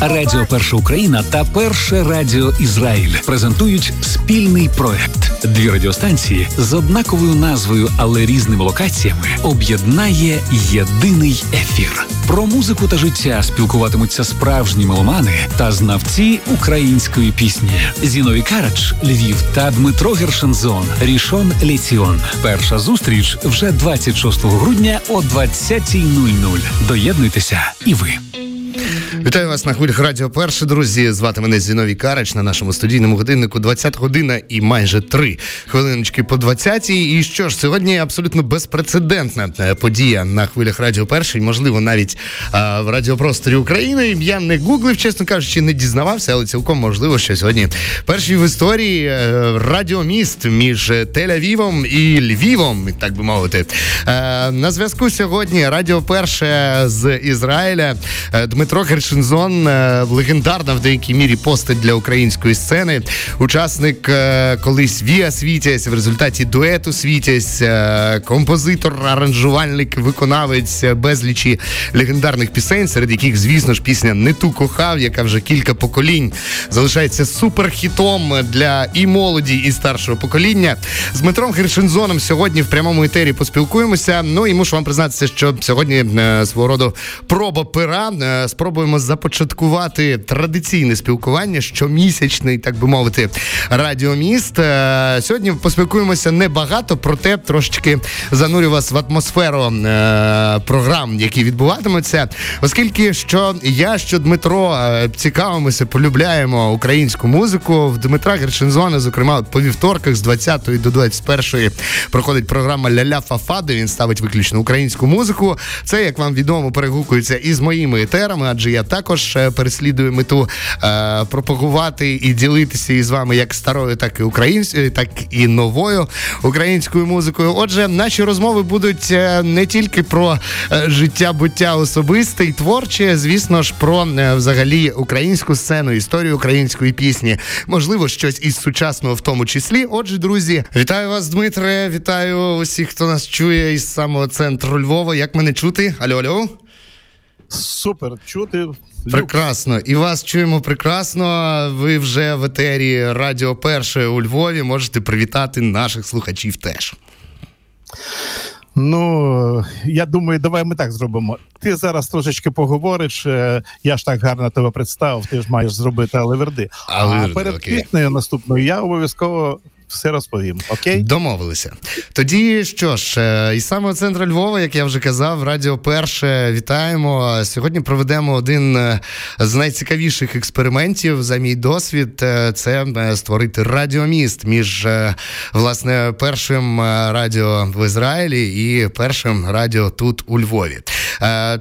Радіо Перша Україна та Перше Радіо Ізраїль презентують спільний проект. Дві радіостанції з однаковою назвою, але різними локаціями об'єднає єдиний ефір. Про музику та життя спілкуватимуться справжні меломани та знавці української пісні. Зінові Карач, Львів та Дмитро Гершензон, Рішон Ліціон. Перша зустріч вже 26 грудня о 20.00. Доєднуйтеся і ви. Вітаю вас на хвилях Радіо Перше, друзі. Звати мене Зіновій Карач на нашому студійному годиннику 20 година і майже 3 хвилиночки по 20 І що ж, сьогодні абсолютно безпрецедентна е, подія на хвилях Радіо Перше, можливо, навіть а, в радіопросторі України. Я не гуглив, чесно кажучи, не дізнавався, але цілком можливо, що сьогодні перший в історії е, радіоміст між Тель-Авівом і Львівом, так би мовити. Е, на зв'язку сьогодні Радіо Перше з Ізраїля Дмитро Герш. Шинзон е, легендарна в деякій мірі постать для української сцени. Учасник е, колись Віа Світязь в результаті дуету Світязь, е, композитор, аранжувальник, виконавець безлічі легендарних пісень, серед яких, звісно ж, пісня Не ту кохав, яка вже кілька поколінь залишається суперхітом для і молоді, і старшого покоління. З Дмитром Гершинзоном сьогодні в прямому етері поспілкуємося. Ну і мушу вам признатися, що сьогодні свого роду проба пера. Спробуємо маємо започаткувати традиційне спілкування, щомісячний, так би мовити, радіоміст. Е, сьогодні поспілкуємося небагато, проте трошечки занурю вас в атмосферу е, програм, які відбуватимуться, оскільки що я, що Дмитро е, цікавимося, полюбляємо українську музику. В Дмитра Гершинзона, зокрема, по вівторках з 20 до 21 проходить програма Ля-ля Фафа, де він ставить виключно українську музику. Це як вам відомо перегукується із моїми етерами, адже я також е, переслідую мету е, пропагувати і ділитися із вами як старою, так і українською, так і новою українською музикою. Отже, наші розмови будуть е, не тільки про життя буття особисте і творче, звісно ж, про взагалі українську сцену, історію української пісні, можливо, щось із сучасного в тому числі. Отже, друзі, вітаю вас, Дмитре. Вітаю усіх, хто нас чує із самого центру Львова. Як мене чути? Алло, алло. Супер чути. Прекрасно. І вас чуємо прекрасно. Ви вже в етері Радіо Перше у Львові. Можете привітати наших слухачів теж. Ну, я думаю, давай ми так зробимо. Ти зараз трошечки поговориш. Е, я ж так гарно тебе представив, ти ж маєш зробити алеверди. А перед піснею наступною я обов'язково все розповім. Окей, домовилися. Тоді що ж, е, із самого центру Львова, як я вже казав, радіо перше вітаємо. Сьогодні проведемо один е, з найцікавіших експериментів за мій досвід. Е, це створити радіоміст між власне першим радіо в Ізраїлі і першим радіо тут у Львові.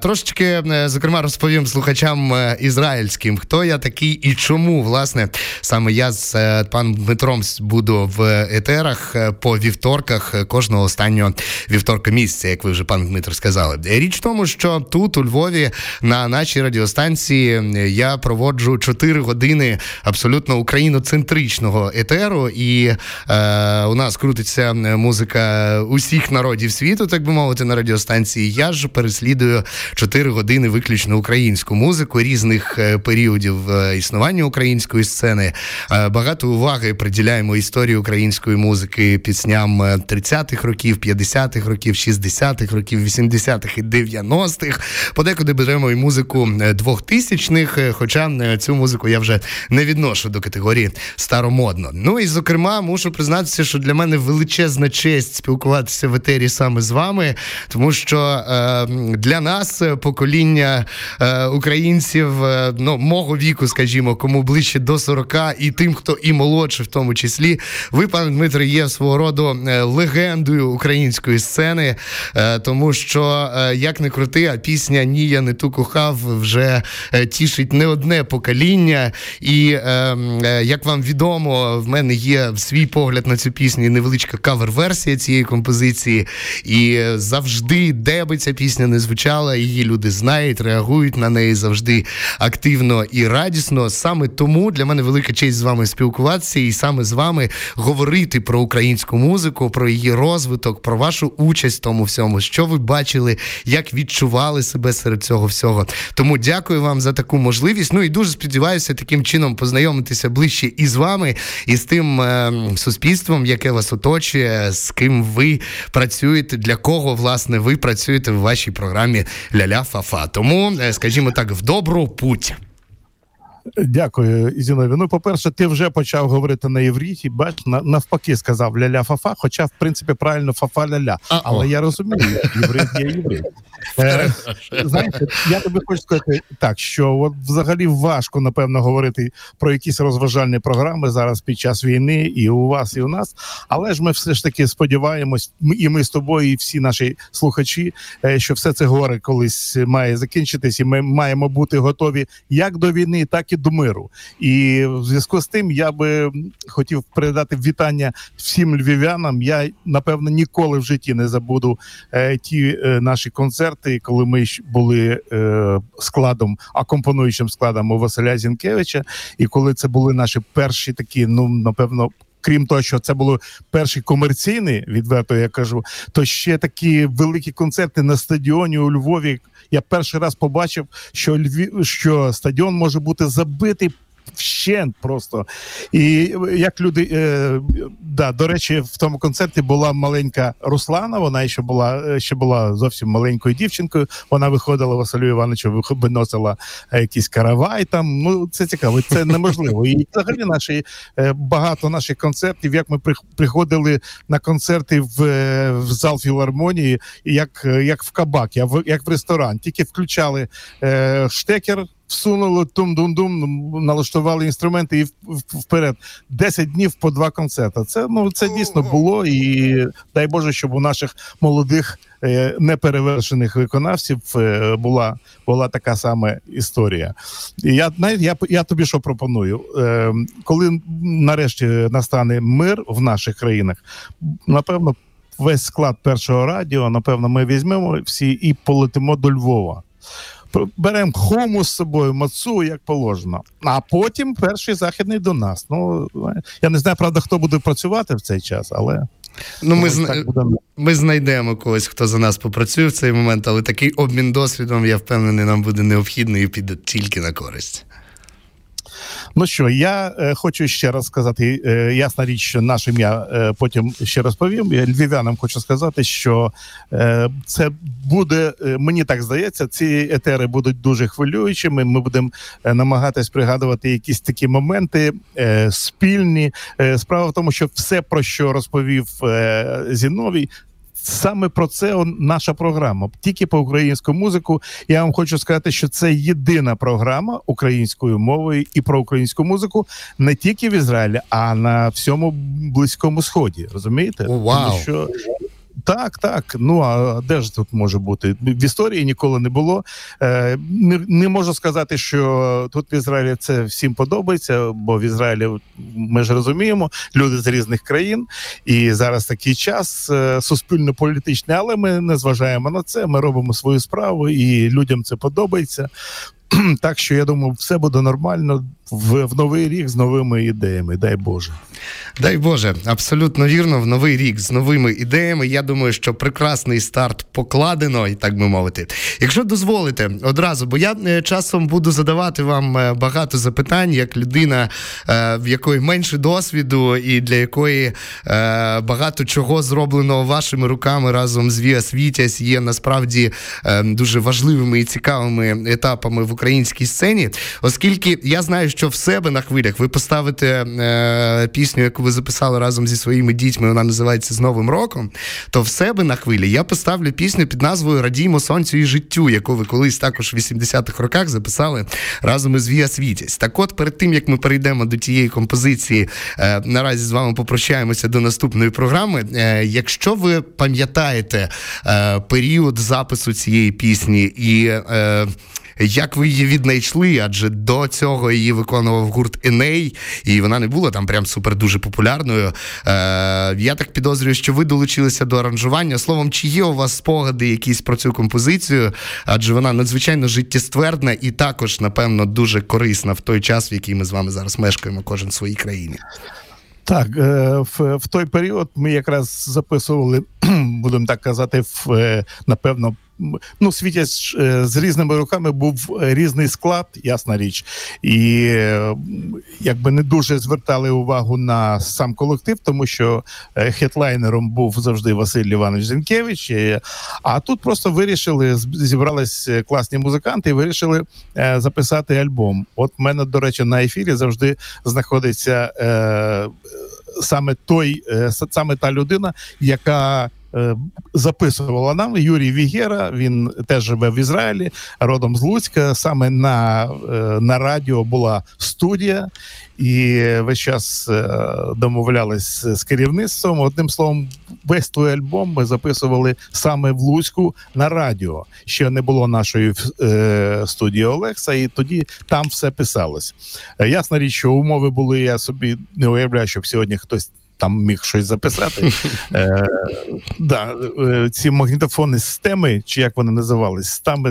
Трошечки зокрема розповім слухачам ізраїльським, хто я такий і чому власне саме я з паном Дмитром буду в етерах е, по вівторках е, кожного останнього вівторка місяця, як ви вже пан Дмитро сказали. Річ в тому, що тут у Львові на нашій радіостанції я проводжу 4 години абсолютно україноцентричного етеру, і е, у нас крутиться музика усіх народів світу, так би мовити, на радіостанції. Я ж переслідую 4 години виключно українську музику різних е, періодів існування української сцени. Багато уваги приділяємо історії української музики пісням 30-х е, років, 50-х років, 60-х років, 80-х і 90-х. Подекуди беремо і музику 2000-х, е, хоча цю музику я вже не відношу до категорії старомодно. Ну і зокрема, мушу признатися, що для мене величезна честь спілкуватися в етері саме з вами, тому що е, для нас покоління е, українців е, ну, мого віку, скажімо, кому ближче до 40, і тим, хто і молодше, в тому числі, ви, пане Дмитре, є свого роду е, легендою української сцени, е, тому що е, як не крути, а пісня Ні, я не ту кохав вже тішить не одне покоління. І як вам відомо, в мене є свій погляд на цю пісню, невеличка кавер-версія цієї композиції. І завжди, де би ця пісня не звучала, її люди знають, реагують на неї завжди активно і радісно. Саме тому для мене велика честь з вами спілкуватися, і саме з вами говорити про українську музику, про її розвиток, про вашу участь в тому всьому, що ви бачили, як відчували себе серед цього всього. Тому дякую вам за таку можливість. Ну і дуже сподіваюся, таким чином познайомитися ближче і з вами, і з тим е, суспільством, яке вас оточує, з ким ви працюєте, для кого власне ви працюєте в вашій програмі Ля-ля Фафа. Тому, е, скажімо так, в добру путь. Дякую, Ізінові. Ну, по-перше, ти вже почав говорити на євріті, бач, навпаки сказав ля-ля фафа, хоча, в принципі, правильно фафа ля-ля. Але я розумію, єврит є єврей. Е, я тобі хочу сказати так, що от взагалі важко, напевно, говорити про якісь розважальні програми зараз під час війни, і у вас, і у нас. Але ж ми все ж таки сподіваємось, і ми з тобою, і всі наші слухачі, е, що все це горе колись має закінчитись, і ми маємо бути готові як до війни, так і до миру. І в зв'язку з тим я би хотів передати вітання всім львів'янам. Я напевно ніколи в житті не забуду е, ті е, наші концерти, коли ми були е, складом, акомпонуючим складом у Василя Зінкевича, і коли це були наші перші такі, ну напевно. Крім того, що це були перші комерційні, відверто я кажу, то ще такі великі концерти на стадіоні у Львові, я перший раз побачив, що Львів, що стадіон може бути забитий вщент просто. І як люди е, да, до речі, в тому концерті була маленька Руслана. Вона ще була е, ще була зовсім маленькою дівчинкою. Вона виходила Василю Івановичу, виносила е, якийсь каравай. Там ну це цікаво, це неможливо. І взагалі наші е, багато наших концертів, як ми приходили на концерти в, в зал філармонії, як як в кабак, як в ресторан, тільки включали е, штекер всунули тум-дум-дум, налаштували інструменти і вперед. Десять днів по два концерти. Це ну це дійсно було, і дай Боже, щоб у наших молодих е, неперевершених виконавців е, була була така сама історія. І Я я, я тобі що пропоную, е, коли нарешті настане мир в наших країнах, напевно. Весь склад першого радіо, напевно, ми візьмемо всі і полетимо до Львова беремо хому з собою, мацу, як положено. А потім перший західний до нас. Ну я не знаю, правда, хто буде працювати в цей час, але. Ну, ми зна... ми знайдемо когось, хто за нас попрацює в цей момент, але такий обмін досвідом, я впевнений, нам буде необхідний і піде тільки на користь. Ну що, я е, хочу ще раз сказати, е, ясна річ, що наше ім'я е, потім ще розповім. Я львів'янам хочу сказати, що е, це буде, е, мені так здається, ці етери будуть дуже хвилюючими. Ми будемо е, намагатись пригадувати якісь такі моменти спільні. Справа в тому, що все, про що розповів Зіновій, саме про це наша програма. Тільки по українську музику. Я вам хочу сказати, що це єдина програма українською мовою і про українську музику не тільки в Ізраїлі, а на всьому близькому сході. Розумієте? Вау. Тому що так, так. Ну а де ж тут може бути? В історії ніколи не було. Е, Не не можу сказати, що тут в Ізраїлі це всім подобається, бо в Ізраїлі ми ж розуміємо люди з різних країн, і зараз такий час е, суспільно-політичний, але ми не зважаємо на це. Ми робимо свою справу, і людям це подобається. Так що я думаю, все буде нормально в, в новий рік з новими ідеями. Дай Боже. Дай Боже, абсолютно вірно. В новий рік з новими ідеями. Я думаю, що прекрасний старт покладено, і так би мовити. Якщо дозволите одразу, бо я е, часом буду задавати вам е, багато запитань, як людина, е, в якої менше досвіду, і для якої багато чого зроблено вашими руками разом з Віа Світязь є насправді дуже важливими і цікавими етапами в українській сцені, оскільки я знаю, що в себе на хвилях ви поставите е, пісню, яку ви записали разом зі своїми дітьми, вона називається з Новим роком. То в себе на хвилі я поставлю пісню під назвою Радімо сонцю і життю, яку ви колись також в 80-х роках записали разом із Віа Світязь. Так от, перед тим як ми перейдемо до тієї композиції, е, наразі з вами попрощаємося до наступної програми. Е, якщо ви пам'ятаєте е, період запису цієї пісні і е, як ви її віднайшли, адже до цього її виконував гурт Еней, і вона не була там прям супер дуже популярною. Е, Я так підозрюю, що ви долучилися до аранжування. Словом, чи є у вас спогади якісь про цю композицію? Адже вона надзвичайно життєствердна і також, напевно, дуже корисна в той час, в який ми з вами зараз мешкаємо, кожен в своїй країні. Так, е, в, в той період ми якраз записували, будемо так казати, в е, напевно ну, світять е, з різними роками був різний склад, ясна річ, і якби не дуже звертали увагу на сам колектив, тому що хедлайнером був завжди Василь Іванович Зінкевич. А тут просто вирішили зібрались класні музиканти і вирішили записати альбом. От в мене, до речі, на ефірі завжди знаходиться саме той, е, саме та людина, яка записувала нам Юрій Вігера. Він теж живе в Ізраїлі, родом з Луцька. Саме на е, на радіо була студія, і весь час домовлялись з керівництвом. Одним словом, весь той альбом ми записували саме в Луцьку на радіо. Ще не було нашої студії Олекса, і тоді там все писалось. Ясна річ, що умови були. Я собі не уявляю, щоб сьогодні хтось там міг щось записати. Е, да, е, Ці магнітофонні системи, чи як вони називались, там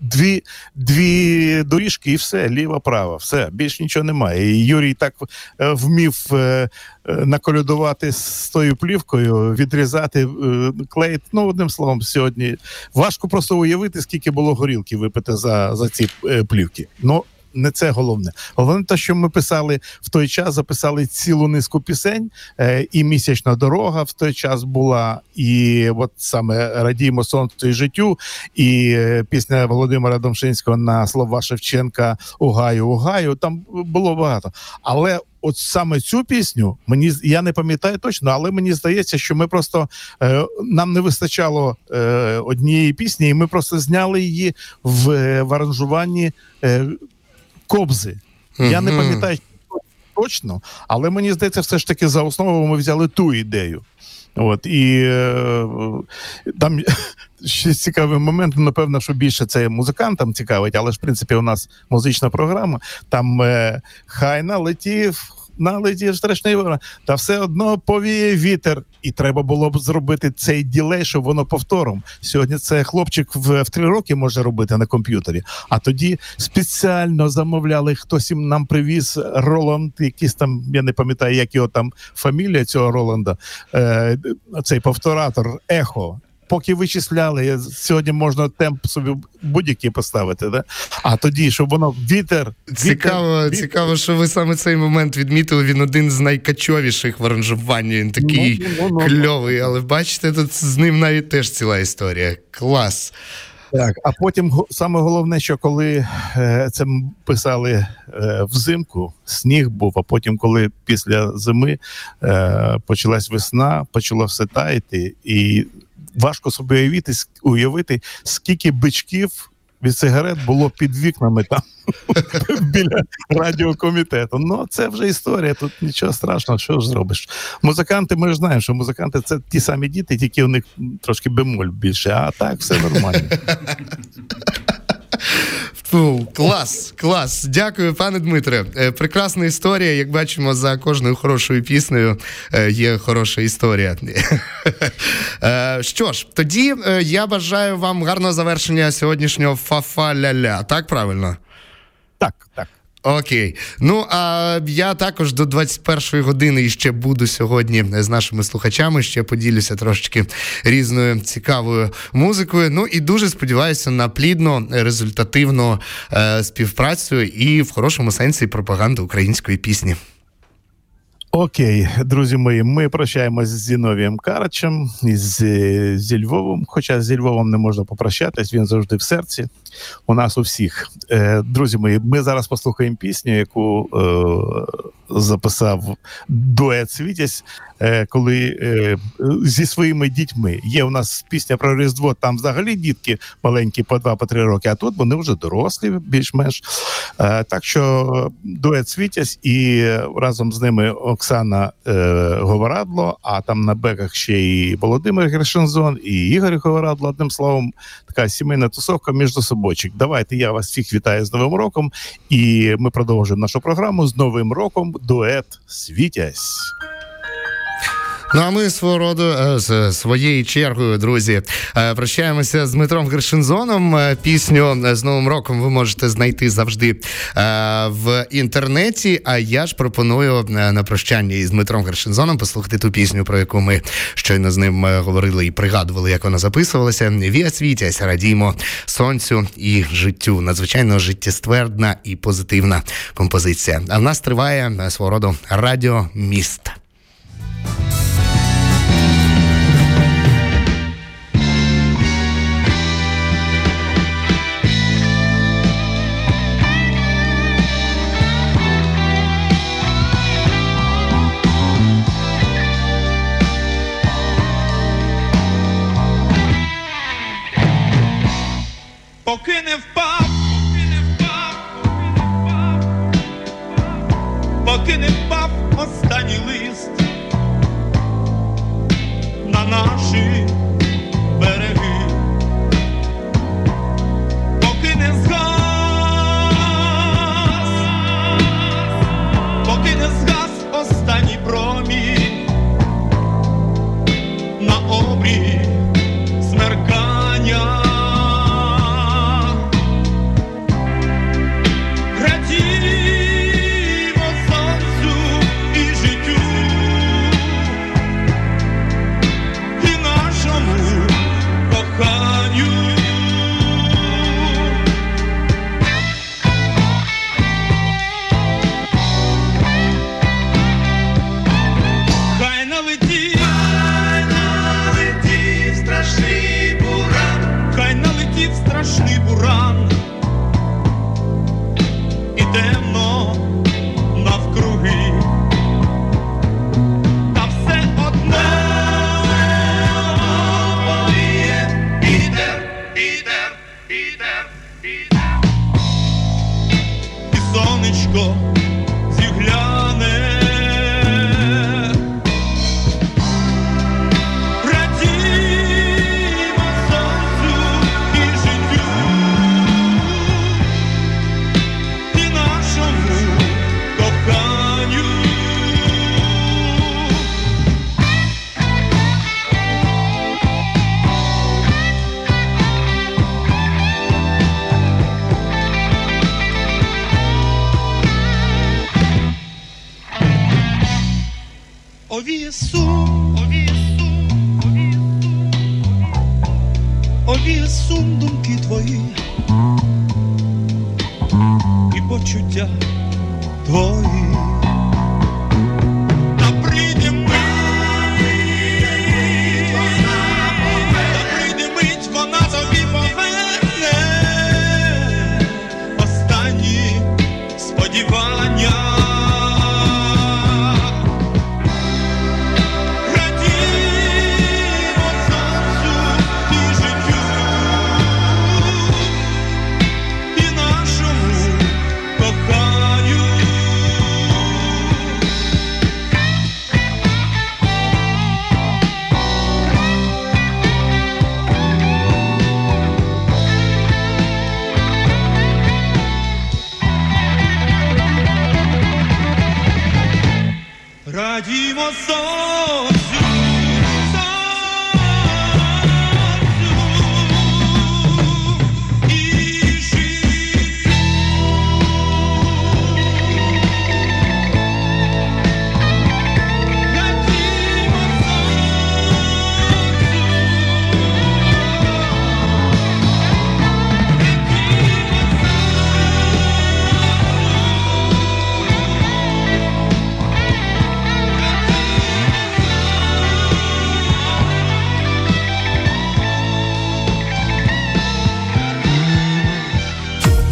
дві дві доріжки, і все, ліва, права, все, більш нічого немає. І Юрій так е, вмів е, наколюдувати з тою плівкою, відрізати, е, клеїти. Ну, одним словом, сьогодні важко просто уявити, скільки було горілки випити за за ці е, плівки. Ну, не це головне. Головне, те, що ми писали в той час, записали цілу низку пісень, е, і місячна дорога в той час була, і от саме радіємо сонцю і життю, і е, пісня Володимира Домшинського на слова Шевченка Угаю, Угаю. Там було багато. Але от саме цю пісню мені я не пам'ятаю точно, але мені здається, що ми просто е, нам не вистачало е, однієї пісні, і ми просто зняли її в, е, в аранжуванні. Е, Кобзи. Mm-hmm. Я не пам'ятаю точно, але мені здається, все ж таки за основу ми взяли ту ідею. От і е, там ще цікавий момент. Напевно, що більше це музикантам цікавить, але ж в принципі у нас музична програма. Там е, хай налетів налетів страшний ворог, та все одно повіє вітер, і треба було б зробити цей ділей, щоб воно повтором. Сьогодні це хлопчик в, в три роки може робити на комп'ютері. А тоді спеціально замовляли, хтось їм нам привіз Роланд, якийсь там, я не пам'ятаю, як його там фамілія цього Роланда, е, цей повторатор ехо поки вичисляли, сьогодні можна темп собі будь-який поставити. Да? А тоді, щоб воно вітер. Цікаво, вітер, цікаво, що ви саме цей момент відмітили. Він один з найкачовіших в аранжуванні. Він такий ну, ну, ну, ну. кльовий, але бачите, тут з ним навіть теж ціла історія. Клас. Так, а потім саме головне, що коли е, це писали е, взимку, сніг був. А потім, коли після зими е, почалась весна, почало все таяти, і важко собі уявити, уявити, скільки бичків від сигарет було під вікнами там біля радіокомітету. Ну це вже історія. Тут нічого страшного, що ж зробиш. Музиканти, ми ж знаємо, що музиканти це ті самі діти, тільки у них трошки бемоль більше, а так все нормально. Фу, клас, клас. Дякую, пане Дмитре. Е, прекрасна історія. Як бачимо, за кожною хорошою піснею е, є хороша історія. Е, що ж, тоді я бажаю вам гарного завершення сьогоднішнього фафа-ля-ля. Так правильно? Так, так. Окей, ну а я також до 21-ї години ще буду сьогодні з нашими слухачами. Ще поділюся трошечки різною цікавою музикою. Ну і дуже сподіваюся на плідну результативну е, співпрацю і в хорошому сенсі пропаганду української пісні. Окей, друзі мої, ми прощаємось з Зіновієм Карачем і зі Львовом. Хоча зі Львовом не можна попрощатись, він завжди в серці. У нас у всіх. Е, Друзі мої, ми зараз послухаємо пісню, яку е, записав дует Світязь, е, коли е, зі своїми дітьми є у нас пісня про Різдво. Там взагалі дітки маленькі по два по три роки. А тут вони вже дорослі, більш-менш. Е, так що дует Світязь і разом з ними Оксана Говорадло. А там на беках ще і Володимир Гершензон, і Ігор Говорадло. Одним словом, така сімейна тусовка між собойчик. Давайте я вас всіх вітаю з Новим роком, і ми продовжуємо нашу програму з Новим роком дует Світязь. Ну а ми свого роду е, з своєю чергою, друзі, е, прощаємося з Дмитром Гершинзоном. Е, пісню з Новим роком ви можете знайти завжди в інтернеті. А я ж пропоную на прощання із Дмитром Гершинзоном послухати ту пісню, про яку ми щойно з ним говорили і пригадували, як вона записувалася. Вія світясь, радімо сонцю і життю. Надзвичайно життєствердна і позитивна композиція. А в нас триває свого роду радіо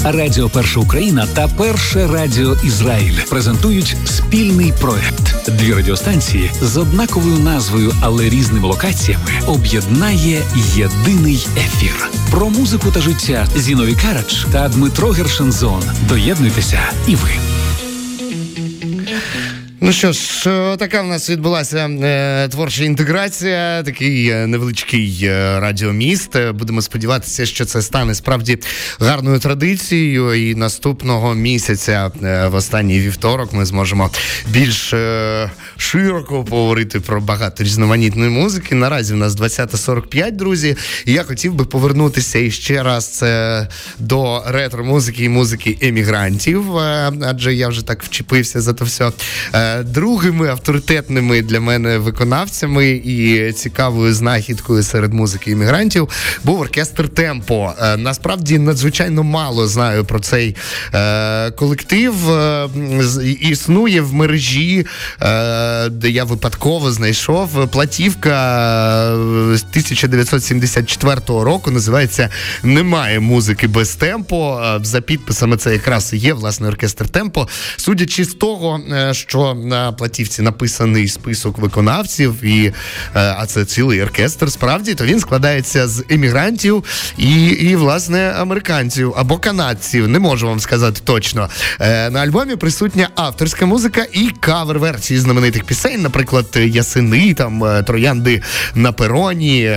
Радіо Перша Україна та Перше Радіо Ізраїль презентують спільний проект. Дві радіостанції з однаковою назвою, але різними локаціями об'єднає єдиний ефір. Про музику та життя Зінові Карач та Дмитро Гершензон. Доєднуйтеся і ви. Ну що ж, е, така в нас відбулася е, творча інтеграція, такий е, невеличкий е, радіоміст. Будемо сподіватися, що це стане справді гарною традицією. І наступного місяця, е, в останній вівторок, ми зможемо більш е, широко поговорити про багато різноманітної музики. Наразі в нас 20.45, друзі. І я хотів би повернутися іще раз до ретро-музики і музики емігрантів, адже я вже так вчепився за то все. Другими авторитетними для мене виконавцями і цікавою знахідкою серед музики іммігрантів був оркестр Темпо. Е, насправді надзвичайно мало знаю про цей е, колектив. Е, існує в мережі, де я випадково знайшов платівка з 1974 року. Називається Немає музики без темпо. За підписами це якраз є власне оркестр Темпо. Судячи з того, що на платівці написаний список виконавців, і е, а це цілий оркестр. Справді то він складається з емігрантів і, і власне американців або канадців. Не можу вам сказати точно. Е, на альбомі присутня авторська музика і кавер-версії знаменитих пісень, наприклад, Ясини, там е, Троянди на пероні.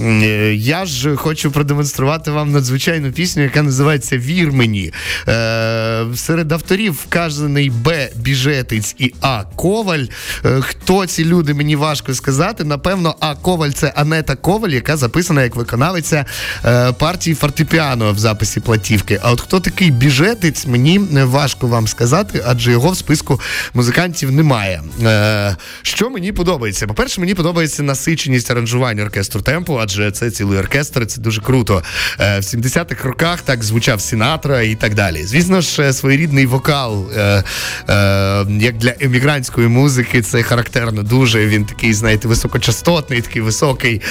Е, я ж хочу продемонструвати вам надзвичайну пісню, яка називається Вір мені. Е, серед авторів вказаний Б. Біжетиць і А. Коваль. Е, хто ці люди, мені важко сказати. Напевно, А. Коваль це Анета Коваль, яка записана як виконавиця партії фортепіано в записі платівки. А от хто такий біжетиць, мені важко вам сказати, адже його в списку музикантів немає. Що мені подобається? По-перше, мені подобається насиченість аранжування оркестру темпу адже це цілий оркестр, це дуже круто. Е, в 70-х роках так звучав Сінатра і так далі. Звісно ж, е, своєрідний вокал, е, як для емігрантської музики, це характерно дуже. Він такий, знаєте, високочастотний, такий високий,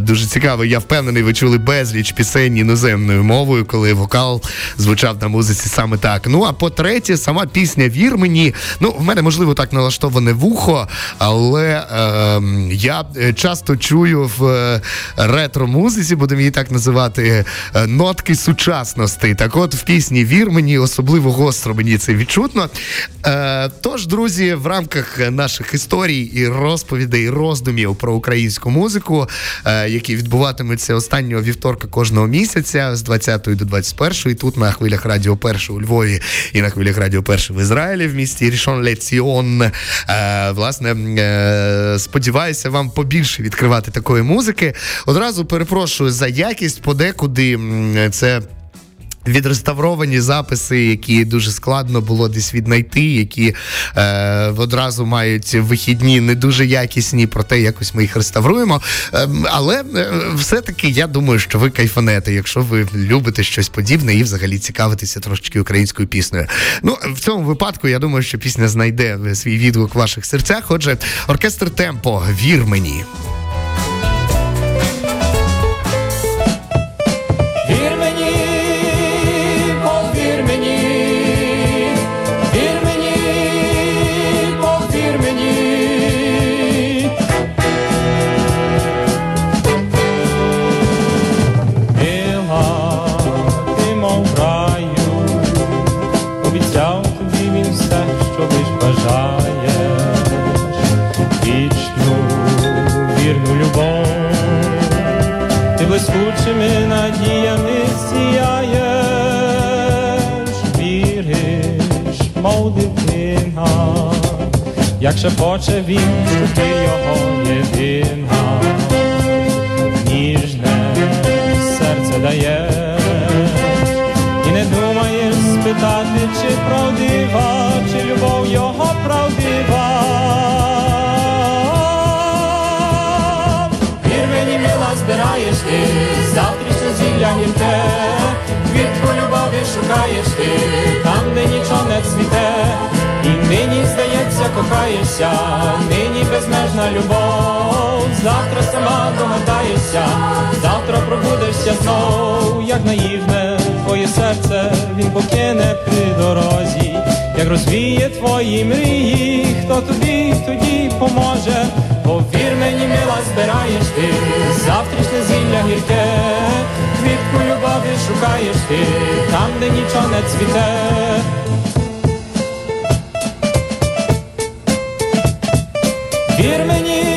дуже цікавий. Я впевнений, ви чули безліч пісень іноземною мовою, коли вокал звучав на музиці саме так. Ну а по-третє, сама пісня Вір мені. Ну, в мене можливо так налаштоване вухо, але е, я часто чую в ретро-музиці, будемо її так називати, е, нотки сучасності. Так от в пісні Вір мені особливо гостро мені це відчутно. Е, тож, друзі, в рамках наших історій і розповідей, роздумів про українську музику, е, які відбуватимуться останнього вівторка кожного місяця з 20 до 21 тут на хвилях Радіо Перше у Львові і на хвилях Радіо Перше в Ізраїлі в місті Рішон Леціон. Власне, сподіваюся, вам побільше відкривати такої музики. Одразу перепрошую за якість, подекуди це. Відреставровані записи, які дуже складно було десь віднайти, які е, одразу мають вихідні не дуже якісні, проте якось ми їх реставруємо. Е, але е, все-таки я думаю, що ви кайфанете, якщо ви любите щось подібне і взагалі цікавитеся трошечки українською піснею. Ну в цьому випадку я думаю, що пісня знайде свій відгук в ваших серцях. Отже, оркестр темпо, вір мені. Блискучими надіями сіяєш, віриш, мов дитина, як шепоче він, ти його єдина, ніжне серце даєш, і не думаєш спитати, чи правдива, чи любов його ти, завтрашнє зілля гірке, квітку любові шукаєш ти, там, де нічого не цвіте, і нині, здається, кохаєшся, нині безмежна любов, завтра сама догадаєшся, завтра пробудешся знов, як наївне твоє серце, він покине при дорозі, як розвіє твої мрії, хто тобі тоді поможе збираєш ти, завтрашнє зілля гірке, квітку любові шукаєш ти, там, де нічого не цвіте. Вір мені.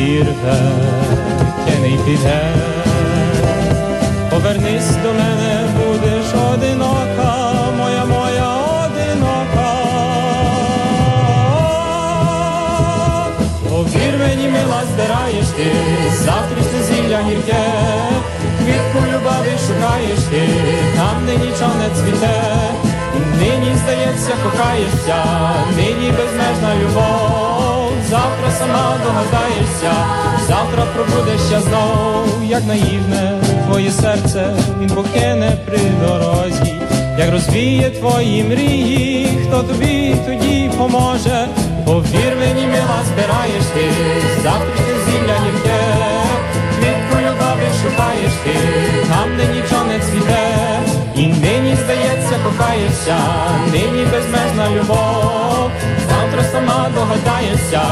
Зірве, не піде, повернись до мене, будеш одинока, моя моя одинока. Повір мені, мила, здираєш ти, завтрашнє зілля гірке, квітку любові шукаєш ти, там де нічого не цвіте, нині, здається, кохаєшся, нині безмежна любов, завтра сама догадаєшся, завтра пробудешся знов, як наївне твоє серце, він покине при дорозі, як розвіє твої мрії, хто тобі тоді поможе, повір мені, мила, збираєш ти, завтрашнє зілля гірке, квітку любові шукаєш ти, там, де нічого не цвіте, і нині, здається, кохаєшся, нині безмежна любов, завтра сама догадаєшся,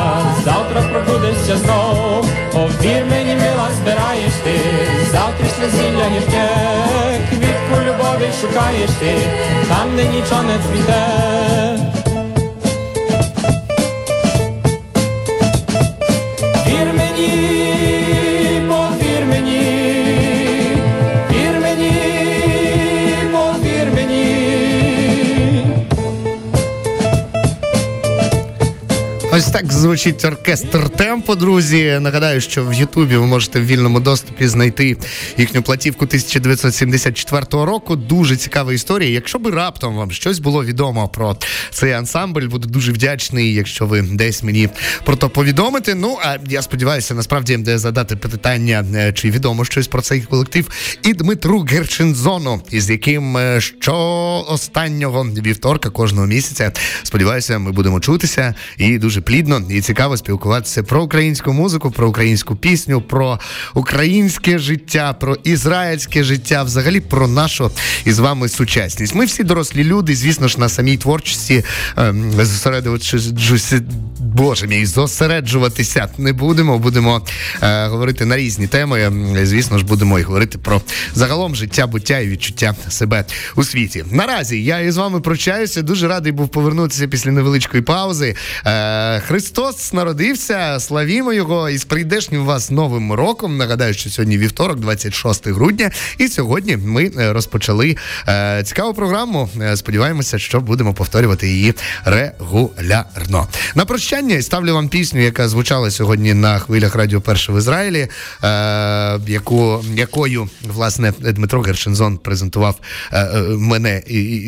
завтра пробудешся знов, повір мені, мила, збираєш ти, завтрашне зілля гірке, квітку любові шукаєш ти, там, де нічого не цвіте. Звучить оркестр темпо, друзі. Нагадаю, що в Ютубі ви можете в вільному доступі знайти їхню платівку 1974 року. Дуже цікава історія. Якщо би раптом вам щось було відомо про цей ансамбль, буду дуже вдячний, якщо ви десь мені про то повідомите. Ну а я сподіваюся, насправді де задати питання, е, чи відомо щось про цей колектив, і Дмитру Герчензону, із яким е, що останнього вівторка кожного місяця. Сподіваюся, ми будемо чутися і дуже плідно і цікаво спілкуватися про українську музику, про українську пісню, про українське життя, про ізраїльське життя, взагалі про нашу із вами сучасність. Ми всі дорослі люди, звісно ж, на самій творчості ем, зосереджуватися, боже мій, зосереджуватися не будемо. Будемо е, говорити на різні теми. Ем, Звісно ж, будемо і говорити про загалом життя, буття і відчуття себе у світі. Наразі я із вами прощаюся. Дуже радий був повернутися після невеличкої паузи. Е, Христос народився, славімо його і з прийдешнім вас новим роком. Нагадаю, що сьогодні вівторок, 26 грудня, і сьогодні ми е, розпочали е, цікаву програму. Е, Сподіваємося, що будемо повторювати її регулярно. На прощання ставлю вам пісню, яка звучала сьогодні на хвилях Радіо Перше в Ізраїлі, е, яку, якою власне Дмитро Гершензон презентував е, е, мене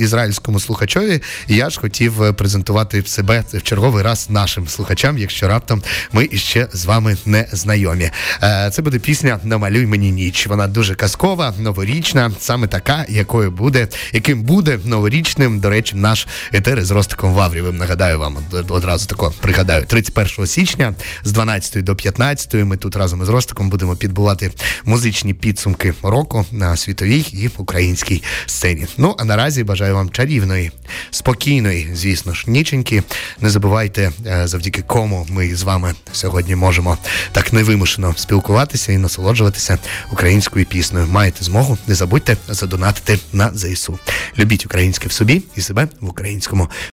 ізраїльському слухачові. Я ж хотів презентувати себе в черговий раз нашим слухачам, якщо раптом ми іще з вами не знайомі. Е, Це буде пісня Намалюй мені ніч. Вона дуже казкова, новорічна, саме така, якою буде, яким буде новорічним, до речі, наш етер з Ростиком Ваврівим. Нагадаю вам одразу тако пригадаю, 31 січня з 12 до 15 ми тут разом із Ростиком будемо підбувати музичні підсумки року на світовій і українській сцені. Ну а наразі бажаю вам чарівної, спокійної, звісно ж, ніченьки. Не забувайте, е, завдяки кому ми з вами сьогодні можемо так невимушено спілкуватися і насолоджуватися українською піснею. Маєте змогу, не забудьте задонатити на ЗСУ. Любіть українське в собі і себе в українському